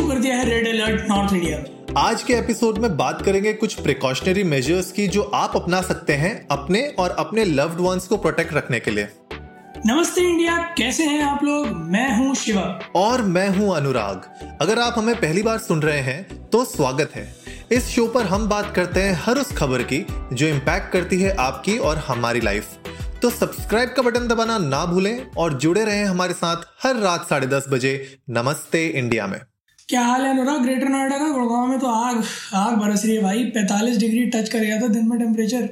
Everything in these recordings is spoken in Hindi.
इशू कर दिया है रेड अलर्ट नॉर्थ इंडिया। में आज के एपिसोड में बात करेंगे कुछ प्रिकॉशनरी मेजर्स की जो आप अपना सकते हैं अपने और अपने लव्ड वंस को प्रोटेक्ट रखने के लिए। नमस्ते इंडिया कैसे हैं आप लोग? मैं हूँ शिवा। और मैं हूँ अनुराग। अगर आप हमें पहली बार सुन रहे हैं तो स्वागत है। इस शो पर हम बात करते हैं हर उस खबर की जो इम्पैक्ट करती है आपकी और हमारी लाइफ तो सब्सक्राइब का बटन दबाना ना भूलें और जुड़े रहें हमारे साथ हर रात साढ़े दस बजे नमस्ते इंडिया में। क्या हाल है अनुराग? ग्रेटर नोएडा का गुड़गांव में तो आग आग बरस रही है भाई। 45 डिग्री टच कर गया था दिन में टेम्परेचर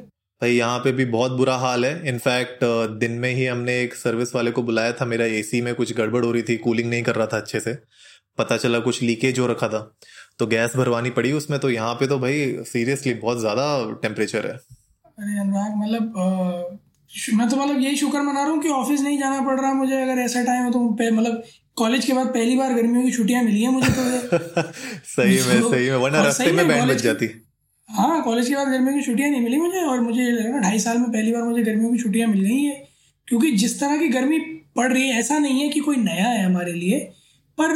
भाई यहाँ पे भी बहुत बुरा हाल है। इनफैक्ट दिन में ही हमने एक सर्विस वाले को बुलाया था। मेरा एसी में कुछ गड़बड़ हो रही थी। कूलिंग नहीं कर रहा था अच्छे से। पता चला कुछ लीकेज हो रखा था। तो गैस भरवानी पड़ी उसमें। तो यहाँ पे तो भाई सीरियसली बहुत ज़्यादा टेम्परेचर है। अरे अनुराग मतलब मैं तो मतलब यही शुक्र मना रहा हूँ कि ऑफ़िस नहीं जाना पड़ रहा मुझे। अगर ऐसा टाइम है तो मतलब कॉलेज के बाद पहली बार गर्मियों की छुट्टियाँ मिली है मुझे तो। सही में तो सही में वरना रास्ते में बैंड बज जाती। हाँ कॉलेज के बाद गर्मियों की छुट्टियाँ नहीं मिली मुझे और मुझे लगा ढाई साल में पहली बार मुझे गर्मियों की छुट्टियाँ मिल गई है। क्योंकि जिस तरह की गर्मी पड़ रही है ऐसा नहीं है कि कोई नया है हमारे लिए पर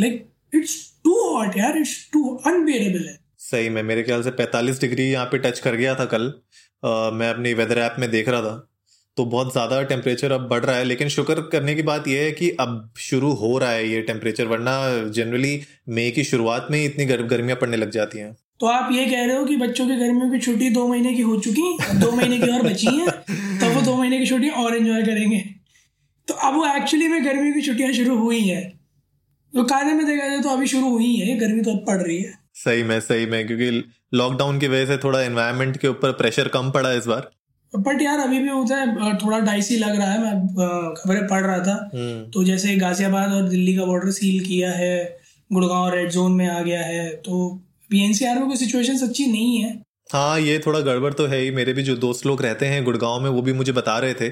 लाइक इट्स टू हॉट यार इट्स टू अनबियरेबल है। सही में मेरे ख्याल से 45 डिग्री यहाँ पे टच कर गया था कल। आ, मैं अपनी वेदर ऐप में देख रहा था। तो बहुत ज़्यादा टेम्परेचर अब बढ़ रहा है। लेकिन शुक्र करने की बात यह है कि अब शुरू हो रहा है ये टेम्परेचर वरना जनरली मई की शुरुआत में ही इतनी गर, गर्मियाँ पड़ने लग जाती हैं। तो आप ये कह रहे हो कि बच्चों की गर्मियों की छुट्टी दो महीने की हो चुकी दो महीने की और बची है तो वो दो महीने की छुट्टी और एंजॉय करेंगे। तो अब वो एक्चुअली में गर्मी की छुट्टियाँ शुरू हुई है। तो कायदे में देखा जाए तो अभी शुरू हुई है गर्मी तो अब पड़ रही है। सही में सही में क्योंकि लॉकडाउन की वजह से थोड़ा एनवायरनमेंट के ऊपर प्रेशर कम पड़ा इस बार। बट यार अभी भी होता है थोड़ा डाइसी लग रहा है। मैं खबरें पढ़ रहा था। हम्म। तो जैसे गाजियाबाद और दिल्ली का बॉर्डर सील किया है गुड़गांव रेड जोन में आ गया है तो बीएनसीआर में कोई सिचुएशन सच्ची नहीं है। हाँ ये थोड़ा गड़बड़ तो है ही। मेरे भी जो दोस्त लोग रहते हैं गुड़गांव में वो भी मुझे बता रहे थे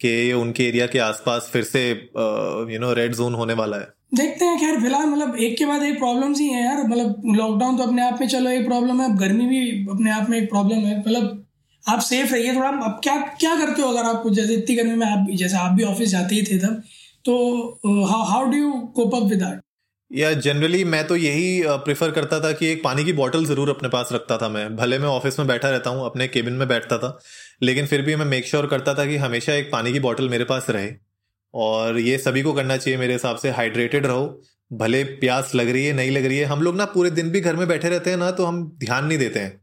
कि उनके एरिया के आसपास फिर से यू नो रेड जोन होने वाला है। देखते हैं खैर फ़िलहाल मतलब एक के बाद एक प्रॉब्लम्स ही है यार। मतलब लॉकडाउन तो अपने आप में चलो एक प्रॉब्लम है। गर्मी भी अपने आप में एक प्रॉब्लम है। मतलब आप सेफ़ रहिए, थोड़ा अब क्या क्या करते हो अगर आप जैसे इतनी गर्मी में आप जैसे आप भी ऑफ़िस जाते ही थे तब तो how do you cope up with या जनरली मैं तो यही प्रेफर करता था कि एक पानी की बॉटल ज़रूर अपने पास रखता था मैं। भले मैं ऑफ़िस में बैठा रहता हूँ, अपने केबिन में बैठता था, लेकिन फिर भी मैं मेक श्योर sure करता था कि हमेशा एक पानी की बॉटल मेरे पास रहे। और ये सभी को करना चाहिए मेरे हिसाब से हाइड्रेटेड रहो। भले प्यास लग रही है, नहीं लग रही है, हम लोग ना पूरे दिन भी घर में बैठे रहते हैं ना तो हम ध्यान नहीं देते हैं।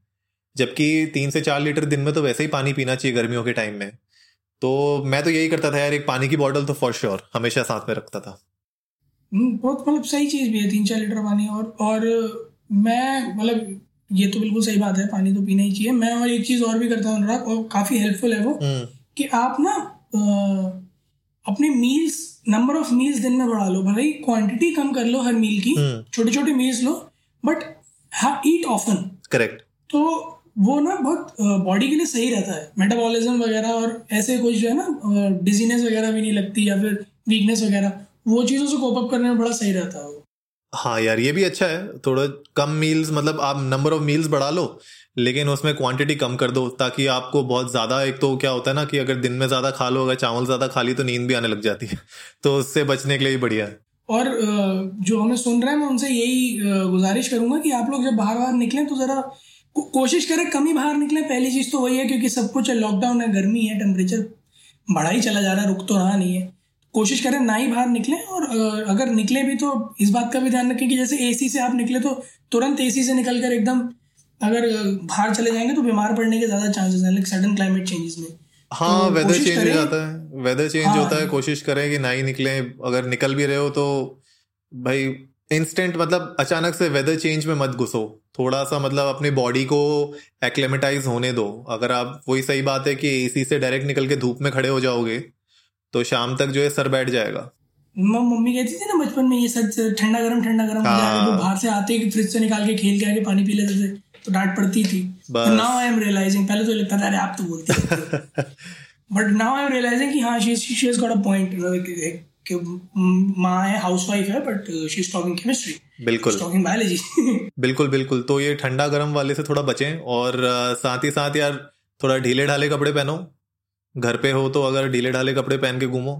जबकि तीन से चार लीटर दिन में तो वैसे ही पानी पीना चाहिए गर्मियों के टाइम में। तो मैं तो यही करता था यार एक पानी की बॉटल तो फॉर श्योर हमेशा साथ में रखता था। हम्म, बहुत मतलब सही चीज़ भी है तीन चार लीटर पानी और और मैं मतलब ये तो बिल्कुल सही बात है पानी तो पीना ही चाहिए। मैं और एक चीज़ और भी करता हूँ अनुराग और काफ़ी हेल्पफुल है वो हम्म। कि आप ना अपने मील्स नंबर ऑफ़ मील्स दिन में बढ़ा लो। भाई क्वांटिटी कम कर लो हर मील की छोटे छोटे मील्स लो बट हाँ ईट ऑफन करेक्ट तो वो ना बहुत बॉडी के लिए सही रहता है। मेटाबॉलिज्म वगैरह और ऐसे कुछ जो है ना डिजीनेस वगैरह भी नहीं लगती या फिर वीकनेस वगैरह वो चीज़ों से कोप अप करने में बड़ा सही रहता है हाँ यार ये भी अच्छा है। थोड़ा कम मील्स मतलब आप नंबर ऑफ़ मील्स बढ़ा लो लेकिन उसमें क्वांटिटी कम कर दो ताकि आपको बहुत ज़्यादा एक तो क्या होता है ना कि अगर दिन में ज़्यादा खा लो अगर चावल ज़्यादा खा ली तो नींद भी आने लग जाती है। तो उससे बचने के लिए ही बढ़िया है। और जो हमें सुन रहे हैं मैं उनसे यही गुजारिश करूँगा कि आप लोग जब बाहर बाहर निकलें तो जरा कोशिश करें कम ही बाहर निकले। पहली चीज़ तो वही है क्योंकि सब कुछ लॉकडाउन है गर्मी है टेम्परेचर बढ़ा ही चला जा रहा है रुक तो रहा नहीं है। कोशिश करें ना ही बाहर निकले और अगर निकले भी तो इस बात का भी ध्यान रखें कि जैसे एसी से आप निकले तो तुरंत एसी से निकल कर एकदम अगर बाहर चले जाएँगे तो बीमार पड़ने के ज़्यादा चांसेस हैं लाइक सडन क्लाइमेट चेंजेस में। हाँ तो वेदर चेंज हो जाता है। वेदर चेंज हाँ, होता है कोशिश करें कि ना ही निकले। अगर निकल भी रहे हो तो भाई इंस्टेंट मतलब अचानक से वेदर चेंज में मत घुसो। थोड़ा सा मतलब अपनी बॉडी को एक्लेमेटाइज होने दो। अगर आप वही सही बात है कि एसी से डायरेक्ट निकल के धूप में खड़े हो जाओगे तो शाम तक जो है सर बैठ जाएगा। मम्मी कहती थी ना बचपन में ये सब ठंडा गरम ठंडा गरम हाँ। तो बाहर से आते ही फ्रिज से निकाल के खेल के आके पानी पी लेते थे तो डांट पड़ती थी। नाउ आई एम रियलाइजिंग पहले तो लगता था अरे आप तो बोलते but now I am realising कि हाँ she she has got a point कि माँ है हाउसवाइफ है but she is talking chemistry बिल्कुल टॉकिंग बायोलॉजी बिल्कुल बिल्कुल। तो ये ठंडा गर्म वाले से थोड़ा बचें और साथ ही साथ यार थोड़ा ढीले ढाले कपड़े पहनो। घर पे हो तो अगर ढीले ढाले कपड़े पहन के घूमो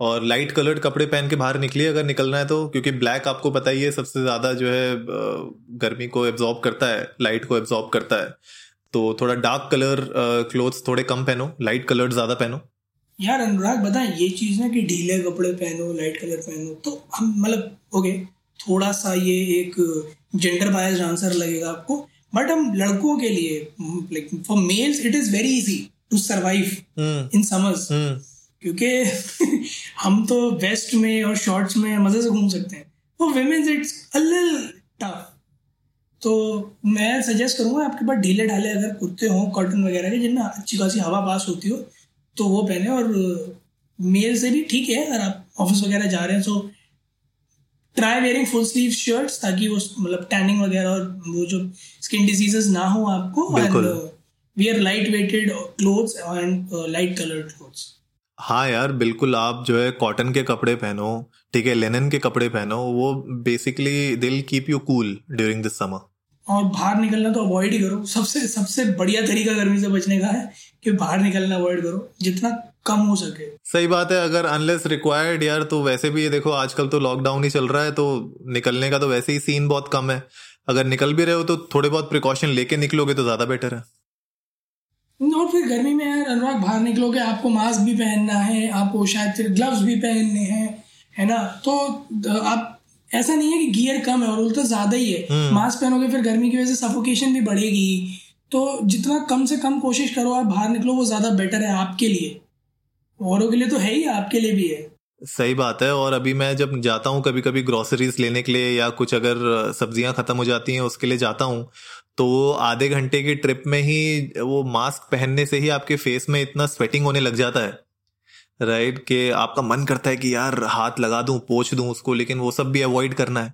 और लाइट कलर्ड कपड़े पहन के बाहर निकलिए अगर निकलना है तो क्योंकि ब्लैक आपको पता ही है सबसे ज़्यादा जो है गर्मी को एब्जॉर्ब करता है लाइट को एब्जॉर्ब करता है। तो थोड़ा डार्क कलर क्लोथ्स थोड़े कम पहनो लाइट कलर ज़्यादा पहनो। यार अनुराग बता ये चीज़ ना कि ढीले कपड़े पहनो लाइट कलर पहनो तो हम मतलब ओके थोड़ा सा ये एक जेंडर बायस्ड आंसर लगेगा आपको बट हम लड़कों के लिए like for males it is very easy to survive in summers क्योंकि हम तो वेस्ट में और शॉर्ट्स में मज़े से घूम सकते हैं। वो वेमेंस इट्स अ टफ तो मैं सजेस्ट करूँगा आपके पास ढीले ढाले अगर कुर्ते हों कॉटन वगैरह के जिनमें अच्छी खासी हवा पास होती हो तो वो पहने और मेल से भी ठीक है अगर आप ऑफ़िस वगैरह जा रहे हैं तो try wearing full sleeve shirts ताकि वो मतलब टैनिंग वगैरह और वो जो स्किन डिजीजेस ना हो आपको and wear light weighted clothes and light coloured clothes हाँ यार बिल्कुल आप जो है कॉटन के कपड़े पहनो ठीक है लेनन के कपड़े पहनो वो basically will keep you cool during this summer और बाहर निकलना तो अवॉइड ही करो। सबसे सबसे बढ़िया तरीका गर्मी से बचने का है कि बाहर निकलना अवॉइड करो जितना कम हो सके। सही बात है अगर अनलेस रिक्वायर्ड यार तो वैसे भी ये देखो आजकल तो लॉकडाउन ही चल रहा है तो निकलने का तो वैसे ही सीन बहुत कम है। अगर निकल भी रहे हो तो थोड़े बहुत प्रिकॉशन लेके निकलोगे तो ज़्यादा बेटर है। और फिर गर्मी में यार अनुराग बाहर निकलोगे आपको मास्क भी पहनना है आपको शायद फिर ग्लव्स भी पहनने हैं है ना? तो आप ऐसा नहीं है कि गियर कम है और उल्टा ज़्यादा ही है। Mask hmm. पहनोगे फिर गर्मी की वजह से सफोकेशन भी बढ़ेगी। तो जितना कम से कम कोशिश करो आप बाहर निकलो वो ज़्यादा बेटर है आपके लिए। औरों के लिए तो है ही आपके लिए भी है। सही बात है। और अभी मैं जब जाता हूँ कभी कभी ग्रोसरीज लेने के लिए या कुछ अगर सब्ज़ियाँ खत्म हो जाती हैं उसके लिए जाता हूँ तो वो आधे घंटे की ट्रिप में ही वो मास्क पहनने से ही आपके फेस में इतना स्वेटिंग होने लग जाता है। राइट कि आपका मन करता है कि यार हाथ लगा दूँ पोछ दूँ उसको लेकिन वो सब भी अवॉइड करना है।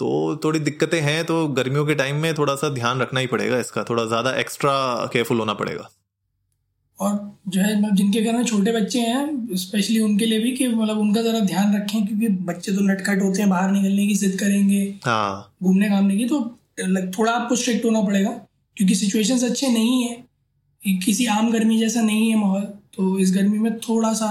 तो थोड़ी दिक्कतें हैं तो गर्मियों के टाइम में थोड़ा सा ध्यान रखना ही पड़ेगा इसका थोड़ा ज़्यादा एक्स्ट्रा केयरफुल होना पड़ेगा। और जो है मतलब जिनके घर में छोटे बच्चे हैं स्पेशली उनके लिए भी कि मतलब उनका ज़रा ध्यान रखें क्योंकि बच्चे तो नटखट होते हैं बाहर निकलने की जिद करेंगे हाँ। घूमने घामने की तो थोड़ा आपको स्ट्रिक्ट होना पड़ेगा क्योंकि सिचुएशंस अच्छे नहीं है किसी आम गर्मी जैसा नहीं है माहौल। तो इस गर्मी में थोड़ा सा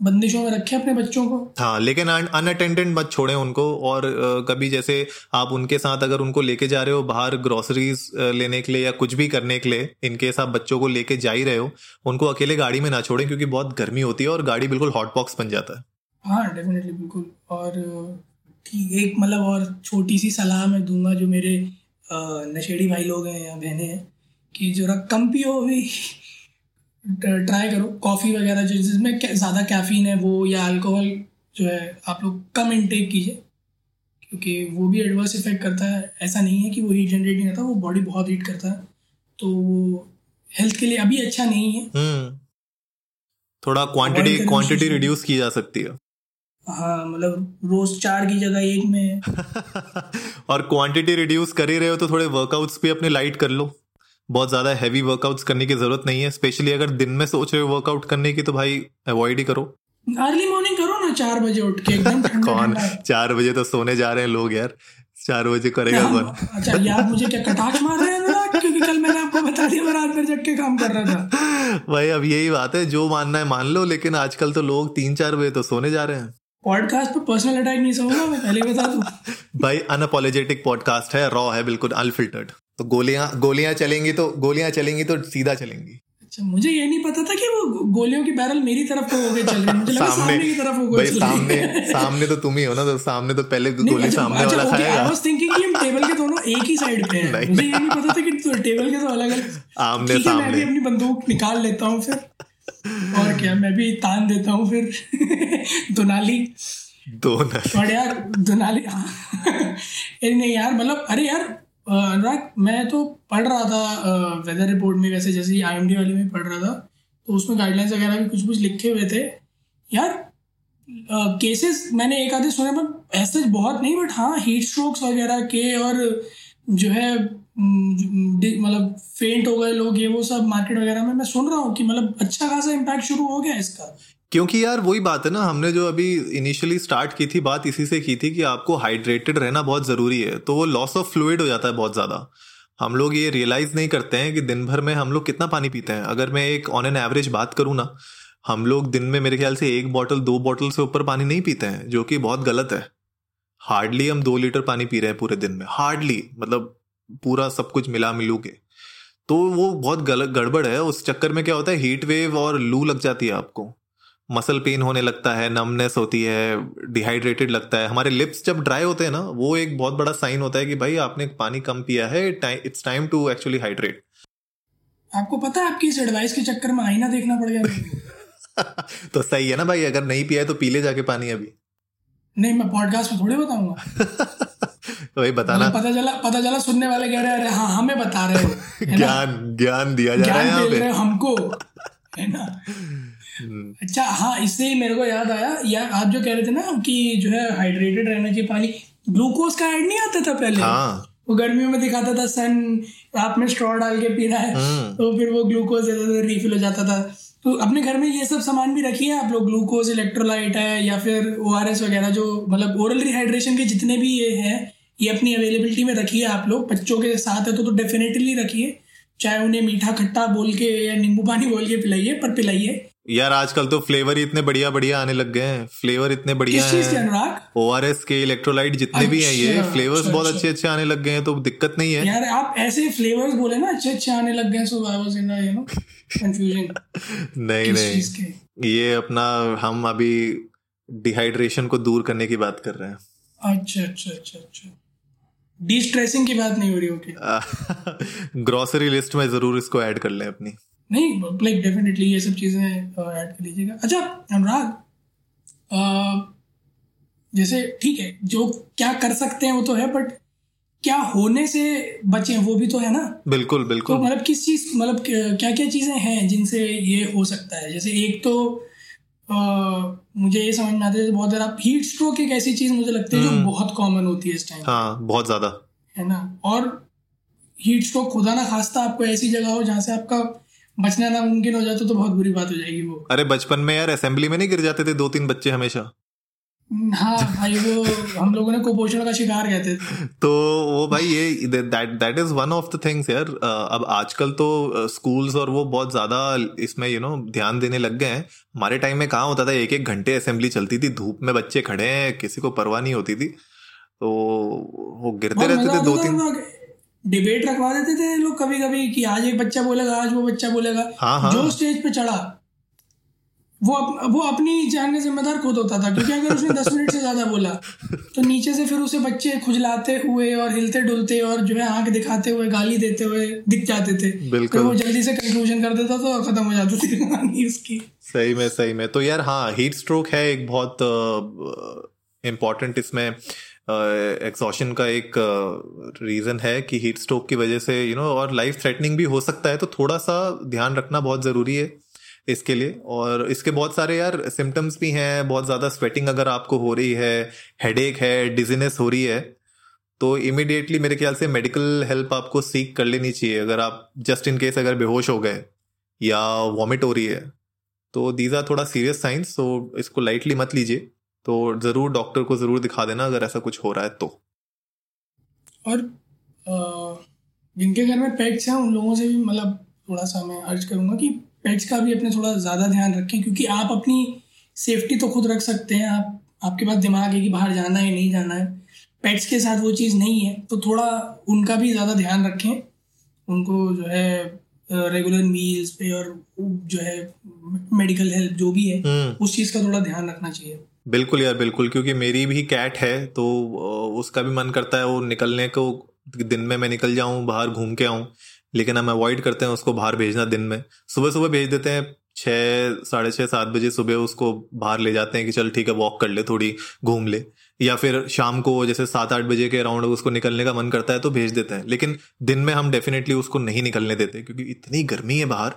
बंदिशों में रखें अपने बच्चों को। हाँ लेकिन अनअटेंडेड मत छोड़े उनको और कभी जैसे आप उनके साथ अगर उनको लेके जा रहे हो बाहर ग्रोसरीज लेने के लिए या कुछ भी करने के लिए इनकेस आप बच्चों को लेके जा ही रहे हो उनको अकेले गाड़ी में ना छोड़ें क्योंकि बहुत गर्मी होती है और गाड़ी बिल्कुल हॉटबॉक्स बन जाता है। हाँ डेफिनेटली बिल्कुल। और एक मतलब और छोटी सी सलाह मैं दूँगा जो मेरे नशेड़ी भाई लोग हैं या बहनें हैं कि जरा कम पियो भी ट्राई करो। कॉफ़ी वगैरह जो जिसमें ज़्यादा कैफीन है वो या अल्कोहल जो है आप लोग कम इनटेक कीजिए क्योंकि वो भी एडवर्स इफ़ेक्ट करता है। ऐसा नहीं है कि वो हीट जनरेट नहीं करता वो बॉडी बहुत हीट करता है। तो वो हेल्थ के लिए अभी अच्छा नहीं है। हम्म। थोड़ा क्वांटिटी क्वांटिटी रिड्यूस की जा सकती है। हाँ मतलब रोज चार की जगह एक में। और क्वांटिटी रिड्यूस कर ही रहे हो तो थोड़े वर्कआउट्स भी अपने लाइट कर लो। बहुत ज़्यादा हैवी वर्कआउट्स करने की ज़रूरत नहीं है स्पेशली अगर दिन में सोच रहे हो वर्कआउट करने की तो भाई अवॉइड ही करो। अर्ली मॉर्निंग करो ना चार बजे उठ के एकदम कौन? चार बजे तो सोने जा रहे हैं लोग यार। चार बजे करेगा कौन? अच्छा यार मुझे क्या कटाक्ष मार रहे हैं क्योंकि कल मैंने आपको बता दिया मैं रात में जग के काम कर रहा था। भाई अब यही बात है जो मानना है मान लो लेकिन आजकल तो लोग तीन चार बजे तो सोने जा रहे हैं। पॉडकास्ट पर पर्सनल अटैक नहीं समझा मैं पहले बता दूँ। भाई अनअपोलोजेटिक पॉडकास्ट है रॉ है बिल्कुल अनफिल्टर्ड तो गोलियाँ गोलियाँ चलेंगी तो गोलियाँ चलेंगी तो सीधा चलेंगी। अच्छा मुझे ये नहीं पता था कि वो गोलियों की बैरल मेरी तरफ़ को हो गए चल रही मुझे लगा सामने, सामने की तरफ़ हो गए सामने सामने तो तुम ही हो ना तो सामने तो पहले गोली अच्छा, सामने अच्छा, वाला खाएगा। आई वाज थिंकिंग कि हम टेबल के दोनों एक ही साइड पे हैं। मुझे ये नहीं पता था कि टेबल के तो अलग अलग आमने सामने मैं भी अपनी बंदूक निकाल लेता हूँ फिर। और क्या मैं भी तान देता हूँ फिर। दुनाली। दोनाली। यार दुनाली हाँ। नहीं यार मतलब अरे यार अनुराग, मैं तो पढ़ रहा था वेदर रिपोर्ट में, वैसे जैसे आई एम डी वाले में पढ़ रहा था तो उसमें गाइडलाइंस वगैरह भी कुछ कुछ लिखे हुए थे। यार केसेस मैंने एक आधे सुने पर ऐसे बहुत नहीं बट हाँ हीट स्ट्रोक्स वगैरह के और जो है मतलब फेंट हो गए लोग, ये वो सब मार्केट वगैरह में। मैं सुन रहा हूँ कि मतलब अच्छा खासा इम्पैक्ट शुरू हो गया इसका। क्योंकि यार वही बात है ना, हमने जो अभी इनिशियली स्टार्ट की थी, बात इसी से की थी कि आपको हाइड्रेटेड रहना बहुत ज़रूरी है तो वो लॉस ऑफ़ फ्लूड हो जाता है बहुत ज़्यादा। हम लोग ये रियलाइज़ नहीं करते हैं कि दिन भर में हम लोग कितना पानी पीते हैं। अगर मैं एक ऑन एन एवरेज बात करूँ ना, हम लोग दिन में मेरे ख्याल से एक बॉटल दो बॉटल से ऊपर पानी नहीं पीते हैं, जो कि बहुत गलत है। हार्डली हम दो लीटर पानी पी रहे हैं पूरे दिन में। हार्डली मतलब पूरा सब कुछ मिला मिलू के। तो वो बहुत गलत गड़बड़ है। उस चक्कर में क्या होता है हीट वेव और लू लग जाती है आपको। मसल पेन होने लगता है नमनेस होती है डिहाइड्रेटेड लगता है। हमारे लिप्स जब ड्राई होते हैं ना वो एक बहुत बड़ा साइन होता है कि भाई आपने पानी कम पिया है it's time to actually hydrate आपको पता है आपकी इस एडवाइस के चक्कर में आईना देखना पड़ गया तो सही है ना भाई अगर नहीं पिया है तो पी ले जाके पानी अभी। नहीं मैं पॉडकास्ट में थोड़ी बताऊँगा। तो भाई बताना। मतलब पता चला पता चला सुनने वाले कह रहे अरे हाँ हमें बता रहे हो। ज्ञान ज्ञान दिया जा रहा है यहाँ पे। हमको है ना? हम्म। अच्छा हाँ इससे ही मेरे को याद आया यार आप जो कह रहे थे ना कि जो है हाइड्रेटेड रहना चाहिए पानी ग्लूकोज का ऐड नहीं आता था पहले? हाँ. वो गर्मियों में दिखाता था सन आप में स्ट्रॉ डाल के पी रहा है। हम्म। तो फिर वो ग्लूकोज देता था रिफिल हो जाता था। तो अपने घर में ये सब सामान भी रखिए आप लोग ग्लूकोज इलेक्ट्रोलाइट है या फिर ओआरएस वगैरह जो मतलब ओरल रिहाइड्रेशन के जितने भी ये हैं ये अपनी अवेलेबिलिटी में रखिए आप लोग। बच्चों के साथ है तो, तो डेफिनेटली रखिए। चाहे उन्हें मीठा खट्टा बोल के या नींबू पानी बोल के पिलाइए पर पिलाइए। यार आजकल तो फ्लेवर ही इतने बढ़िया बढ़िया आने लग गए हैं। फ्लेवर इतने बढ़िया हैं। ओ आर एस के इलेक्ट्रोलाइट जितने अच्छा, भी हैं ये फ्लेवर्स अच्छा, बहुत अच्छा। अच्छे अच्छे आने लग गए हैं तो दिक्कत नहीं है। यार आप ऐसे फ्लेवर्स बोले ना अच्छे अच्छे आने लग गए so I was in you know confusion नहीं नहीं। ये अपना हम अभी डिहाइड्रेशन को दूर करने की बात कर रहे हैं। अच्छा अच्छा अच्छा अच्छा। डी स्ट्रेसिंग की बात नहीं हो रही ओके ग्रोसरी लिस्ट में ज़रूर इसको ऐड कर लें अपनी। नहीं लाइक डेफिनेटली ये सब चीज़ें ऐड कर लीजिएगा। अच्छा अनुराग जैसे ठीक है जो क्या कर सकते हैं वो तो है बट क्या होने से बचे वो भी तो है ना? बिल्कुल बिल्कुल। तो मतलब किस चीज़ मतलब क्या क्या चीज़ें हैं जिनसे ये हो सकता है? जैसे एक तो मुझे ये समझ में आता है बहुत ज़्यादा हीट स्ट्रोक एक ऐसी चीज़ मुझे लगती है जो हम्म। बहुत कॉमन होती है इस टाइम हाँ बहुत ज़्यादा। है ना? और हीट स्ट्रोक खुदा ना खास्ता आपको ऐसी जगह हो जहाँ से आपका बचना नामुमकिन हो जाता तो बहुत बुरी बात हो जाएगी वो। अरे बचपन में यार असेंबली में नहीं गिर जाते थे दो तीन बच्चे हमेशा? हाँ भाई वो हम लोगों ने कुपोषण का शिकार कहते थे। तो वो भाई ये that that is one of the things यार। अब आजकल तो स्कूल्स और वो बहुत ज़्यादा इसमें यू नो ध्यान देने लग गए हैं। हमारे टाइम में कहाँ होता था एक एक घंटे असेंबली चलती थी धूप में बच्चे खड़े हैं किसी को परवाह नहीं होती थी। तो वो गिरते रहते थे दो तीन डिबेट रखवा देते थे लोग कभी कभी कि आज एक बच्चा बोलेगा आज वो बच्चा बोलेगा। हाँ, हाँ. जो स्टेज पे चढ़ा वो अप, वो अपनी जान का जिम्मेदार खुद होता था क्योंकि अगर उसने दस मिनट से ज़्यादा बोला तो नीचे से फिर उसे बच्चे खुजलाते हुए और हिलते डुलते और जो है आँख दिखाते हुए गाली देते हुए दिख जाते थे। तो वो जल्दी से कंक्लूजन कर देता तो खत्म हो जाती थी कहानी उसकी। सही में सही में। तो यार हाँ हीट स्ट्रोक है एक बहुत इम्पोर्टेंट इसमें एक्सॉशन का एक रीज़न है कि हीट स्ट्रोक की वजह से यू you नो know, और लाइफ थ्रेटनिंग भी हो सकता है तो थोड़ा सा ध्यान रखना बहुत ज़रूरी है। इसके लिए। और इसके बहुत सारे यार सिम्टम्स भी हैं, बहुत ज़्यादा स्वेटिंग अगर आपको हो रही है हेडेक है डिजीनेस हो रही है तो इमिडिएटली मेरे ख्याल से मेडिकल हेल्प आपको सीख कर लेनी चाहिए। अगर आप जस्ट इन केस अगर बेहोश हो गए या वॉमिट हो रही है तो दीज आर थोड़ा सीरियस साइंस तो इसको लाइटली मत लीजिए। तो ज़रूर डॉक्टर को ज़रूर दिखा देना अगर ऐसा कुछ हो रहा है तो। और जिनके घर में पेट्स हैं, उन लोगों से भी मतलब थोड़ा सा मैं अर्ज़ करूँगा कि पेट्स का भी अपने थोड़ा ज़्यादा ध्यान रखें क्योंकि आप अपनी सेफ्टी तो खुद रख सकते हैं। आप आपके पास दिमाग है कि बाहर जाना है नहीं जाना है। पेट्स के साथ वो चीज़ नहीं है तो थोड़ा उनका भी ज़्यादा ध्यान रखें। उनको जो है रेगुलर मील्स पे और जो है मेडिकल हेल्प जो भी है हम्म। उस चीज़ का थोड़ा ध्यान रखना चाहिए। बिल्कुल यार बिल्कुल क्योंकि मेरी भी कैट है तो उसका भी मन करता है वो निकलने को दिन में मैं निकल जाऊँ बाहर घूम के आऊँ। लेकिन हम अवॉइड करते हैं उसको बाहर भेजना दिन में। सुबह सुबह भेज देते हैं छः साढ़े छः सात बजे सुबह उसको बाहर ले जाते हैं कि चल ठीक है वॉक कर ले थोड़ी, घूम ले। या फिर शाम को जैसे सात आठ बजे के अराउंड उसको निकलने का मन करता है तो भेज देते हैं। लेकिन दिन में हम डेफिनेटली उसको नहीं निकलने देते क्योंकि इतनी गर्मी है बाहर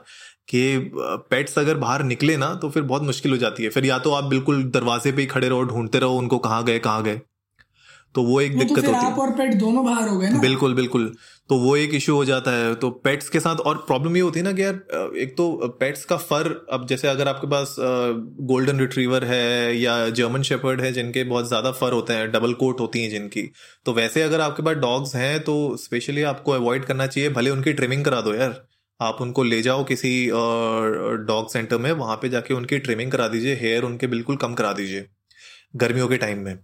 कि पेट्स अगर बाहर निकले ना तो फिर बहुत मुश्किल हो जाती है। फिर या तो आप बिल्कुल दरवाजे पे ही खड़े रहो, ढूंढते रहो उनको कहाँ गए कहाँ गए। तो वो एक दिक्कत तो होती है। और पेट दोनों बाहर हो गए ना। बिल्कुल बिल्कुल। तो वो एक इश्यू हो जाता है। तो पेट्स के साथ और प्रॉब्लम ये होती है ना कि यार एक तो पेट्स का फर अब जैसे अगर आपके पास गोल्डन रिट्रीवर है या जर्मन शेपर्ड है जिनके बहुत ज़्यादा फर होते हैं डबल कोट होती हैं जिनकी तो वैसे अगर आपके पास डॉग्स हैं तो स्पेशली आपको अवॉइड करना चाहिए। भले उनकी ट्रिमिंग करा दो यार। आप उनको ले जाओ किसी डॉग सेंटर में वहाँ पे जाके उनकी ट्रिमिंग करा दीजिए हेयर उनके बिल्कुल कम करा दीजिए गर्मियों के टाइम में।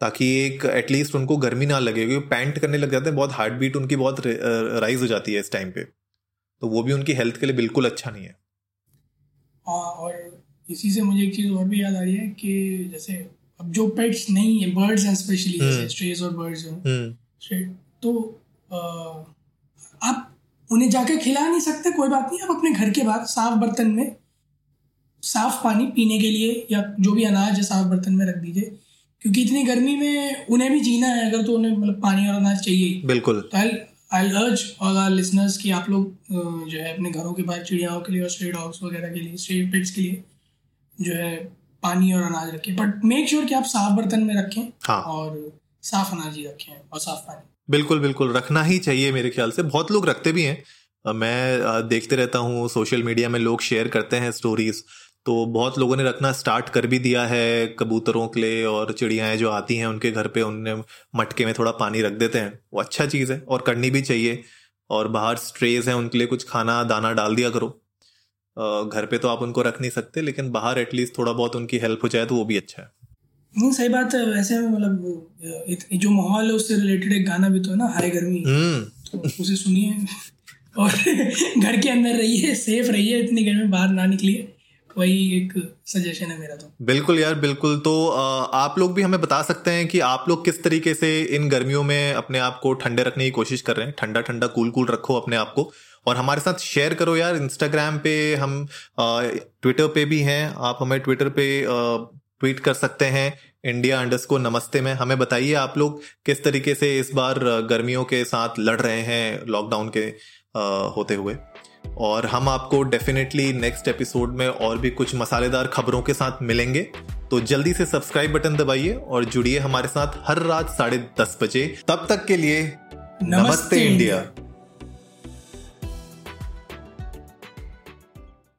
ताकि एक एटलीस्ट उनको गर्मी ना लगे क्योंकि पैंट करने लग जाते हैं बहुत हार्ट बीट उनकी बहुत राइज हो जाती है इस टाइम पे। तो वो भी उनकी हेल्थ के लिए बिल्कुल अच्छा नहीं है। हाँ और इसी से मुझे एक चीज़ और भी याद आ रही है कि जैसे अब जो पेट्स नहीं है बर्ड्स हैं स्पेशली जैसे स्ट्रेज और बर्ड्स हैं। तो आ, आप उन्हें जाके खिला नहीं सकते कोई बात नहीं आप अपने घर के बाहर साफ़ बर्तन में साफ़ पानी पीने के लिए या जो भी अनाज है साफ़ बर्तन में रख दीजिए। क्योंकि इतनी गर्मी में उन्हें भी जीना है अगर तो उन्हें मतलब पानी और अनाज चाहिए। बिल्कुल। तो आई अर्ज़ ऑल आर लिसनर्स कि आप लोग जो है अपने घरों के बाहर चिड़ियाओं के लिए और स्ट्रे डॉग्स वगैरह के लिए स्ट्रे पेट्स के लिए जो है पानी और अनाज रखें। बट मेक श्योर कि आप साफ़ बर्तन में रखें हाँ. और साफ़ अनाज ही रखें और साफ़ पानी। बिल्कुल बिल्कुल रखना ही चाहिए मेरे ख्याल से। बहुत लोग रखते भी हैं। मैं देखते रहता हूँ सोशल मीडिया में लोग शेयर करते हैं स्टोरीज तो बहुत लोगों ने रखना स्टार्ट कर भी दिया है कबूतरों के लिए और चिड़ियाएँ जो आती हैं उनके घर पे उन्हें मटके में थोड़ा पानी रख देते हैं। वो अच्छा चीज़ है और करनी भी चाहिए और बाहर स्ट्रेज हैं उनके लिए कुछ खाना दाना डाल दिया करो। घर पे तो आप उनको रख नहीं सकते लेकिन बाहर एटलीस्ट थोड़ा बहुत उनकी हेल्प हो जाए तो वो भी अच्छा है। नहीं सही बात है। वैसे मतलब जो माहौल है उससे रिलेटेड एक गाना भी तो है ना हाय गर्मी। हम्म। तो उसे सुनिए। और घर के अंदर रहिए सेफ़ रहिए इतनी गर्मी बाहर ना निकलिए। वही एक सजेशन है मेरा तो। बिल्कुल यार, बिल्कुल। तो आप लोग भी हमें बता सकते हैं कि आप लोग किस तरीके से इन गर्मियों में अपने आप को ठंडे रखने की कोशिश कर रहे हैं। ठंडा ठंडा, कूल कूल रखो अपने आप को। और हमारे साथ शेयर करो यार इंस्टाग्राम पे हम ट्विटर पे भी हैं। आप हमें ट्विटर पे ट्वीट कर सकते हैं। इंडिया अंडरस्को नमस्ते में। हमें बताइए आप लोग किस तरीके से इस बार गर्मियों के साथ लड़ रहे हैं लॉकडाउन के होते हुए। और हम आपको डेफिनेटली नेक्स्ट एपिसोड में और भी कुछ मसालेदार खबरों के साथ मिलेंगे। तो जल्दी से सब्सक्राइब बटन दबाइए और जुड़िए हमारे साथ हर रात साढ़े दस बजे। तब तक के लिए नमस्ते, नमस्ते इंडिया, इंडिया।